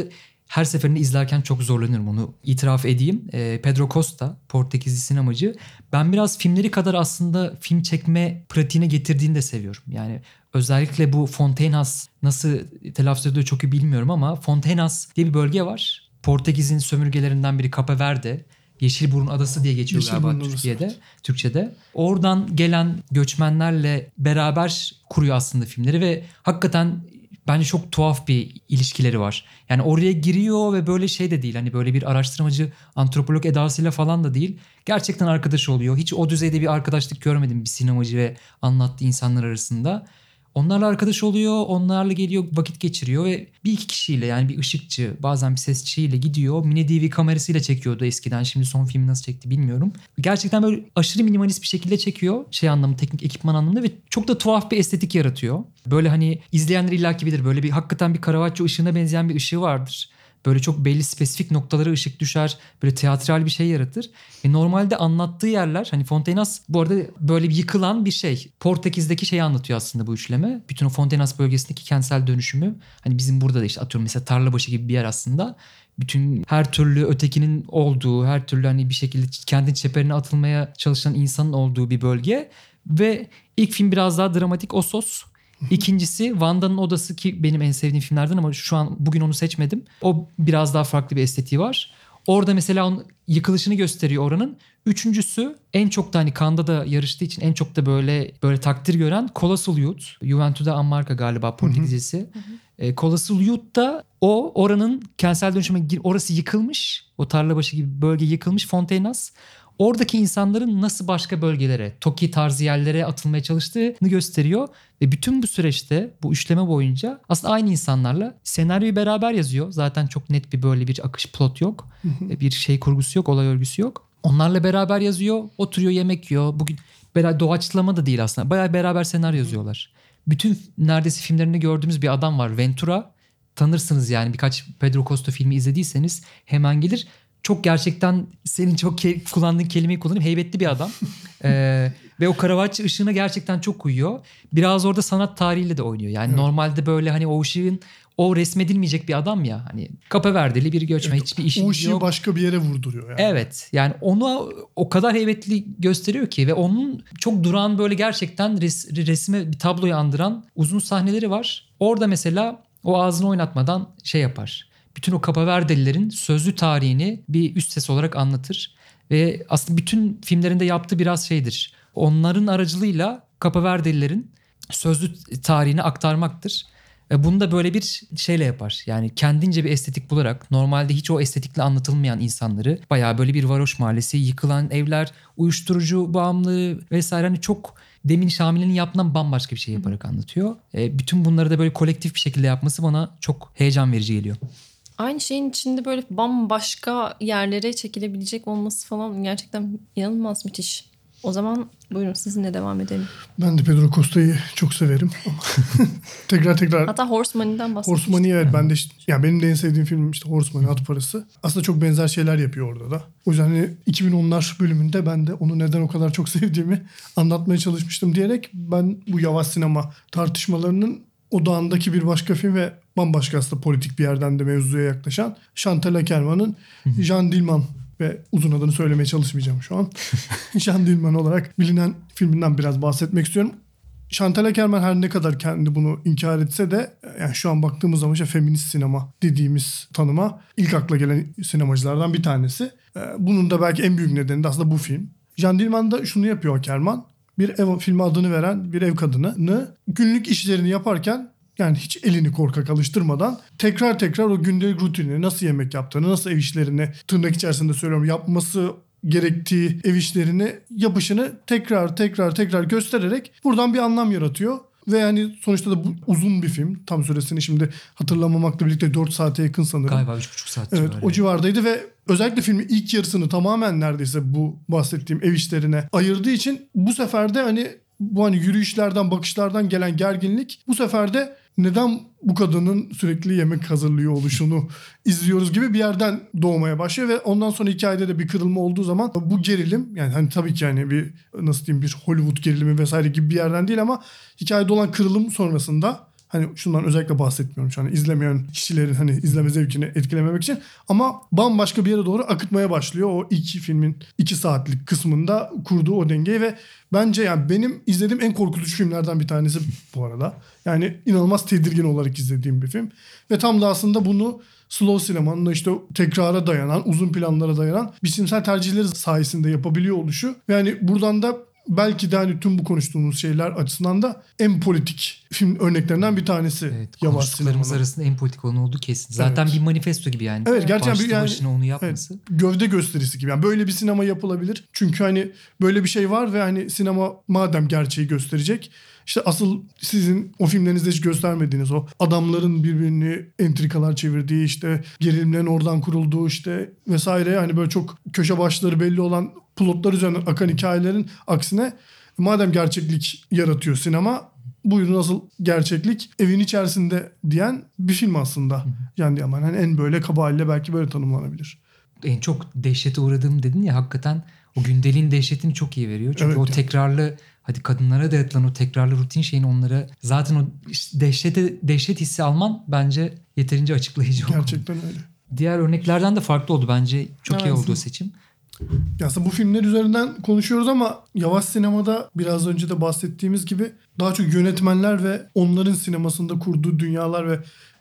her seferinde izlerken çok zorlanıyorum onu itiraf edeyim. Ee, Pedro Costa Portekizli sinemacı. Ben biraz filmleri kadar aslında film çekme pratiğine getirdiğini de seviyorum. Yani özellikle bu Fonteinas nasıl telaffuz ediyor çok iyi bilmiyorum ama Fonteinas diye bir bölge var. Portekiz'in sömürgelerinden biri Cape Verde. Yeşilburun Adası diye geçiyor Yeşilburun galiba Adası, Türkiye'de, Türkçe'de. Oradan gelen göçmenlerle beraber kuruyor aslında filmleri ve hakikaten bence çok tuhaf bir ilişkileri var. Yani oraya giriyor ve böyle şey de değil hani böyle bir araştırmacı antropolog edasıyla falan da değil. Gerçekten arkadaş oluyor. Hiç o düzeyde bir arkadaşlık görmedim bir sinemacı ve anlattığı insanlar arasında. Onlarla arkadaş oluyor, onlarla geliyor, vakit geçiriyor ve bir iki kişiyle yani bir ışıkçı, bazen bir sesçiyle gidiyor. Mini DV kamerasıyla çekiyordu eskiden. Şimdi son filmi nasıl çekti bilmiyorum. Gerçekten böyle aşırı minimalist bir şekilde çekiyor. Şey anlamı, teknik ekipman anlamında ve çok da tuhaf bir estetik yaratıyor. Böyle hani izleyenler illaki bilir. Böyle bir hakikaten bir Caravaggio ışığına benzeyen bir ışığı vardır. Böyle çok belli spesifik noktalara ışık düşer. Böyle teatral bir şey yaratır. E normalde anlattığı yerler hani Fonteinas bu arada böyle bir yıkılan bir şey. Portekiz'deki şeyi anlatıyor aslında bu üçleme. Bütün o Fonteinas bölgesindeki kentsel dönüşümü. Hani bizim burada da işte atıyorum mesela Tarlabaşı gibi bir yer aslında. Bütün her türlü ötekinin olduğu, her türlü hani bir şekilde kendi çeperine atılmaya çalışan insanın olduğu bir bölge. Ve ilk film biraz daha dramatik o sos. <laughs> İkincisi Wanda'nın odası ki benim en sevdiğim filmlerden ama şu an bugün onu seçmedim. O biraz daha farklı bir estetiği var. Orada mesela onun yıkılışını gösteriyor oranın. Üçüncüsü en çok da hani Kanda da yarıştığı için en çok da böyle böyle takdir gören Colossal Youth. Juventude Ammarca galiba Portekizcesi. E, Colossal Youth da o oranın kentsel dönüşüme gir- orası yıkılmış. O tarlabaşı gibi bölge yıkılmış Fonteinas. Oradaki insanların nasıl başka bölgelere, Toki tarzı yerlere atılmaya çalıştığını gösteriyor. Ve bütün bu süreçte bu üçleme boyunca aslında aynı insanlarla senaryoyu beraber yazıyor. Zaten çok net bir böyle bir akış plot yok. bir şey kurgusu yok, olay örgüsü yok. Onlarla beraber yazıyor, oturuyor yemek yiyor. Bugün doğaçlama da değil aslında. Bayağı beraber senaryo yazıyorlar. Bütün neredeyse filmlerinde gördüğümüz bir adam var. Ventura. Tanırsınız yani birkaç Pedro Costa filmi izlediyseniz hemen gelir. Çok gerçekten senin çok ke- kullandığın kelimeyi kullanayım heybetli bir adam. Ee, ve o Caravaggio ışığına gerçekten çok uyuyor. Biraz orada sanat tarihiyle de oynuyor. Yani normalde böyle hani o ışığın o resmedilmeyecek bir adam ya. Hani Kapaverdili bir göçmen hiçbir işi o ışığı yok. başka bir yere vurduruyor yani. Evet yani onu o kadar heybetli gösteriyor ki ve onun çok duran böyle gerçekten res, resme bir tabloyu andıran uzun sahneleri var. Orada mesela o ağzını oynatmadan şey yapar. Bütün o Kapaverdelilerin sözlü tarihini bir üst ses olarak anlatır. Ve aslında bütün filmlerinde yaptığı biraz şeydir. Onların aracılığıyla Kapaverdelilerin sözlü tarihini aktarmaktır. Ve bunu da böyle bir şeyle yapar. Yani kendince bir estetik bularak normalde hiç o estetikle anlatılmayan insanları bayağı böyle bir varoş mahallesi, yıkılan evler, uyuşturucu bağımlılığı vesaire hani çok demin Şamil'in yaptığından bambaşka bir şey yaparak anlatıyor. E, bütün bunları da böyle kolektif bir şekilde yapması bana çok heyecan verici geliyor. Aynı şeyin içinde böyle bambaşka yerlere çekilebilecek olması falan gerçekten inanılmaz müthiş. O zaman buyurun sizinle devam edelim. Ben de Pedro Costa'yı çok severim. <laughs> tekrar tekrar Hatta Horseman'den bahsetmiştik. Horse Money evet ben de işte, yani benim de en sevdiğim film işte Horse Money At Parası. Aslında çok benzer şeyler yapıyor orada da. O yüzden hani 2010'lar bölümünde ben de onu neden o kadar çok sevdiğimi anlatmaya çalışmıştım diyerek ben bu yavaş sinema tartışmalarının odağındaki bir başka film ve bambaşka aslında politik bir yerden de mevzuya yaklaşan Chantal Akerman'ın Jean Dillman ve uzun adını söylemeye çalışmayacağım şu an. <laughs> Jean Dillman olarak bilinen filminden biraz bahsetmek istiyorum. Chantal Akerman her ne kadar kendi bunu inkar etse de yani şu an baktığımız zaman işte feminist sinema dediğimiz tanıma ilk akla gelen sinemacılardan bir tanesi. Ee, Bunun da belki en büyük nedeni de aslında bu film. Jean Dillman da şunu yapıyor Akerman. Bir ev filme adını veren bir ev kadını günlük işlerini yaparken yani hiç elini korkak alıştırmadan tekrar tekrar o gündelik rutinini nasıl yemek yaptığını, nasıl ev işlerini tırnak içerisinde söylüyorum yapması gerektiği ev işlerini yapışını tekrar tekrar tekrar göstererek buradan bir anlam yaratıyor. Ve yani sonuçta da bu uzun bir film. Tam süresini şimdi hatırlamamakla birlikte 4 saate yakın sanırım. Galiba 3,5 saat Evet civarı. o civardaydı ve özellikle filmin ilk yarısını tamamen neredeyse bu bahsettiğim ev işlerine ayırdığı için bu sefer de hani bu hani yürüyüşlerden bakışlardan gelen gerginlik bu sefer de neden bu kadının sürekli yemek hazırlıyor oluşunu izliyoruz gibi bir yerden doğmaya başlıyor. Ve ondan sonra hikayede de bir kırılma olduğu zaman bu gerilim yani hani tabii ki yani bir nasıl diyeyim bir Hollywood gerilimi vesaire gibi bir yerden değil ama hikayede olan kırılım sonrasında Hani şundan özellikle bahsetmiyorum şu an izlemeyen kişilerin hani izleme zevkini etkilememek için. Ama bambaşka bir yere doğru akıtmaya başlıyor o iki filmin iki saatlik kısmında kurduğu o dengeyi ve bence yani benim izlediğim en korkutucu filmlerden bir tanesi bu arada. Yani inanılmaz tedirgin olarak izlediğim bir film. Ve tam da aslında bunu slow sinemanın işte tekrara dayanan, uzun planlara dayanan biçimsel tercihleri sayesinde yapabiliyor oluşu. Yani buradan da belki de hani tüm bu konuştuğumuz şeyler açısından da en politik film örneklerinden bir tanesi. Evet, Yavaş konuştuklarımız sinemanın. arasında en politik olan olduğu kesin. Zaten Evet. bir manifesto gibi yani. Evet, gerçekten bir Başlı yani- başına onu yapması. gövde gösterisi gibi. Yani böyle bir sinema yapılabilir. Çünkü hani böyle bir şey var ve hani sinema madem gerçeği gösterecek işte asıl sizin o filmlerinizde hiç göstermediğiniz o adamların birbirini entrikalar çevirdiği işte gerilimlerin oradan kurulduğu işte vesaire hani böyle çok köşe başları belli olan plotlar üzerinden akan hikayelerin aksine madem gerçeklik yaratıyor sinema buyurun nasıl gerçeklik evin içerisinde diyen bir film aslında. Yani ama hani en böyle kaba haliyle belki böyle tanımlanabilir. en çok dehşete uğradığım dedin ya hakikaten o gündeliğin dehşetini çok iyi veriyor. Çünkü Evet o tekrarlı hadi kadınlara dayatılan o tekrarlı rutin şeyin onlara zaten o dehşete dehşet hissi alman bence yeterince açıklayıcı o konu. Gerçekten öyle. Diğer örneklerden de farklı oldu bence. Çok iyi Evet. oldu o seçim. Ya aslında bu filmler üzerinden konuşuyoruz ama yavaş sinemada biraz önce de bahsettiğimiz gibi daha çok yönetmenler ve onların sinemasında kurduğu dünyalar ve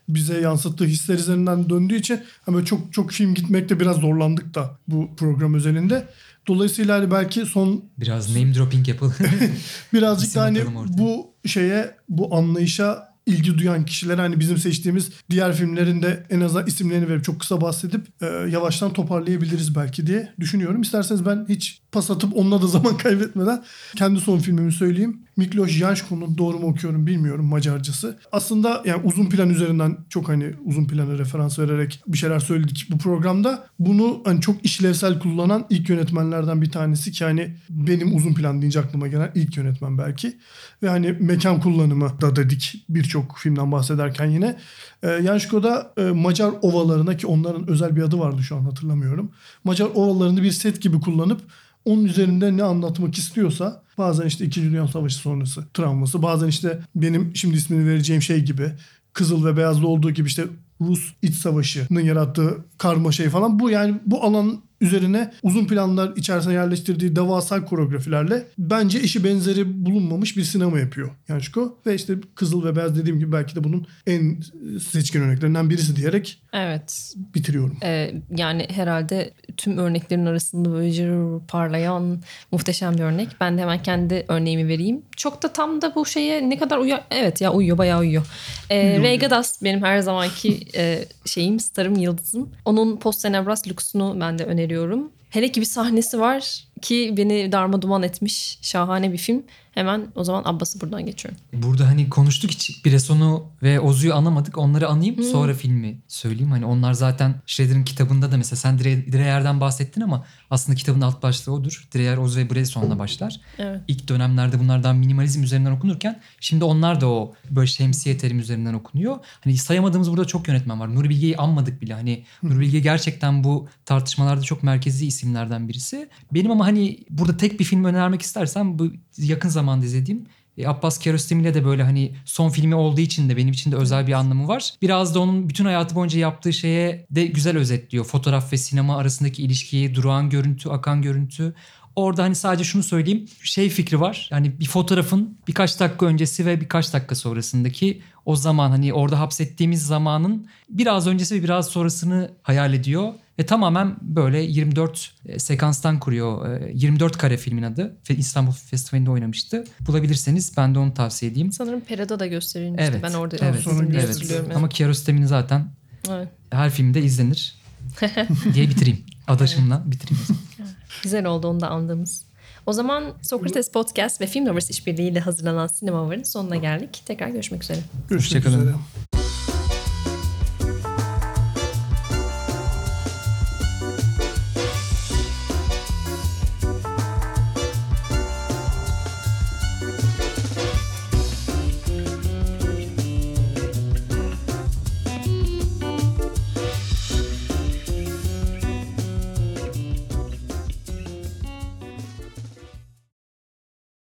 bize yansıttığı hisler üzerinden döndüğü için ama çok çok film gitmekte biraz zorlandık da bu program özelinde. Dolayısıyla hani belki son Biraz name dropping yapalım. <laughs> birazcık da hani bu şeye bu anlayışa ilgi duyan kişiler hani bizim seçtiğimiz diğer filmlerin de en azından isimlerini verip çok kısa bahsedip e, yavaştan toparlayabiliriz belki diye düşünüyorum. İsterseniz ben hiç pas atıp onunla da <laughs> zaman kaybetmeden kendi son filmimi söyleyeyim. Miklos Janško'nun doğru mu okuyorum bilmiyorum Macarcası. Aslında yani uzun plan üzerinden çok hani uzun plana referans vererek bir şeyler söyledik bu programda. Bunu hani çok işlevsel kullanan ilk yönetmenlerden bir tanesi ki hani benim uzun plan deyince aklıma gelen ilk yönetmen belki. Ve hani mekan kullanımı da dedik birçok filmden bahsederken yine. E, da e, Macar ovalarına ki onların özel bir adı vardı şu an hatırlamıyorum. Macar ovalarını bir set gibi kullanıp onun üzerinde ne anlatmak istiyorsa bazen işte 2. Dünya Savaşı sonrası travması bazen işte benim şimdi ismini vereceğim şey gibi Kızıl ve Beyazlı olduğu gibi işte Rus iç savaşının yarattığı karmaşayı falan bu yani bu alan üzerine uzun planlar içerisine yerleştirdiği devasa koreografilerle bence eşi benzeri bulunmamış bir sinema yapıyor Yanşko. Ve işte Kızıl ve Beyaz dediğim gibi belki de bunun en seçkin örneklerinden birisi diyerek Evet. bitiriyorum. Ee, yani herhalde tüm örneklerin arasında böyle parlayan muhteşem bir örnek. Ben de hemen kendi örneğimi vereyim. Çok da tam da bu şeye ne kadar uyuyor. Evet ya uyuyor bayağı uyuyor. Ee, Ray Gadas benim her zamanki e, şeyim starım yıldızım. Onun Post Tenebras Lux'unu ben de öneriyorum. Hele ki bir sahnesi var ki beni darma duman etmiş. Şahane bir film. Hemen o zaman Abbas'ı buradan geçiyorum. Burada hani konuştuk hiç Bresson'u ve Ozu'yu anamadık. Onları anayım sonra filmi söyleyeyim. Hani onlar zaten Schrader'ın kitabında da mesela sen Dre- Dreyer'den bahsettin ama aslında kitabın alt başlığı odur. Dreyer, Ozu ve Bresson'la başlar. Evet. İlk dönemlerde bunlardan minimalizm üzerinden okunurken şimdi onlar da o böyle şemsiye terim üzerinden okunuyor. Hani sayamadığımız burada çok yönetmen var. Nuri Bilge'yi anmadık bile. Hani Nuri Bilge gerçekten bu tartışmalarda çok merkezi isimlerden birisi. Benim ama hani burada tek bir film önermek istersem bu yakın zamanda izlediğim e, Abbas Kiarostami ile de böyle hani son filmi olduğu için de benim için de özel bir anlamı var. Biraz da onun bütün hayatı boyunca yaptığı şeye de güzel özetliyor. Fotoğraf ve sinema arasındaki ilişkiyi, durağan görüntü, akan görüntü. Orada hani sadece şunu söyleyeyim. Şey fikri var. Yani bir fotoğrafın birkaç dakika öncesi ve birkaç dakika sonrasındaki o zaman hani orada hapsettiğimiz zamanın biraz öncesi ve biraz sonrasını hayal ediyor. Ve tamamen böyle 24 e, sekanstan kuruyor. E, 24 kare filmin adı. İstanbul Festivali'nde oynamıştı. Bulabilirseniz ben de onu tavsiye edeyim. Sanırım Pera'da da gösterilmişti. Evet. Ben orada evet, evet. hatırlıyorum. Ama Kiarostami'nin zaten Evet. her filmde izlenir <laughs> diye bitireyim. Adaşımla bitireyim. o zaman. <laughs> Güzel oldu onu da andığımız. O zaman Sokrates Podcast ve Film Lovers işbirliğiyle hazırlanan Sinema Var'ın sonuna geldik. Tekrar görüşmek üzere. Görüşmek Hoşçakalın. üzere.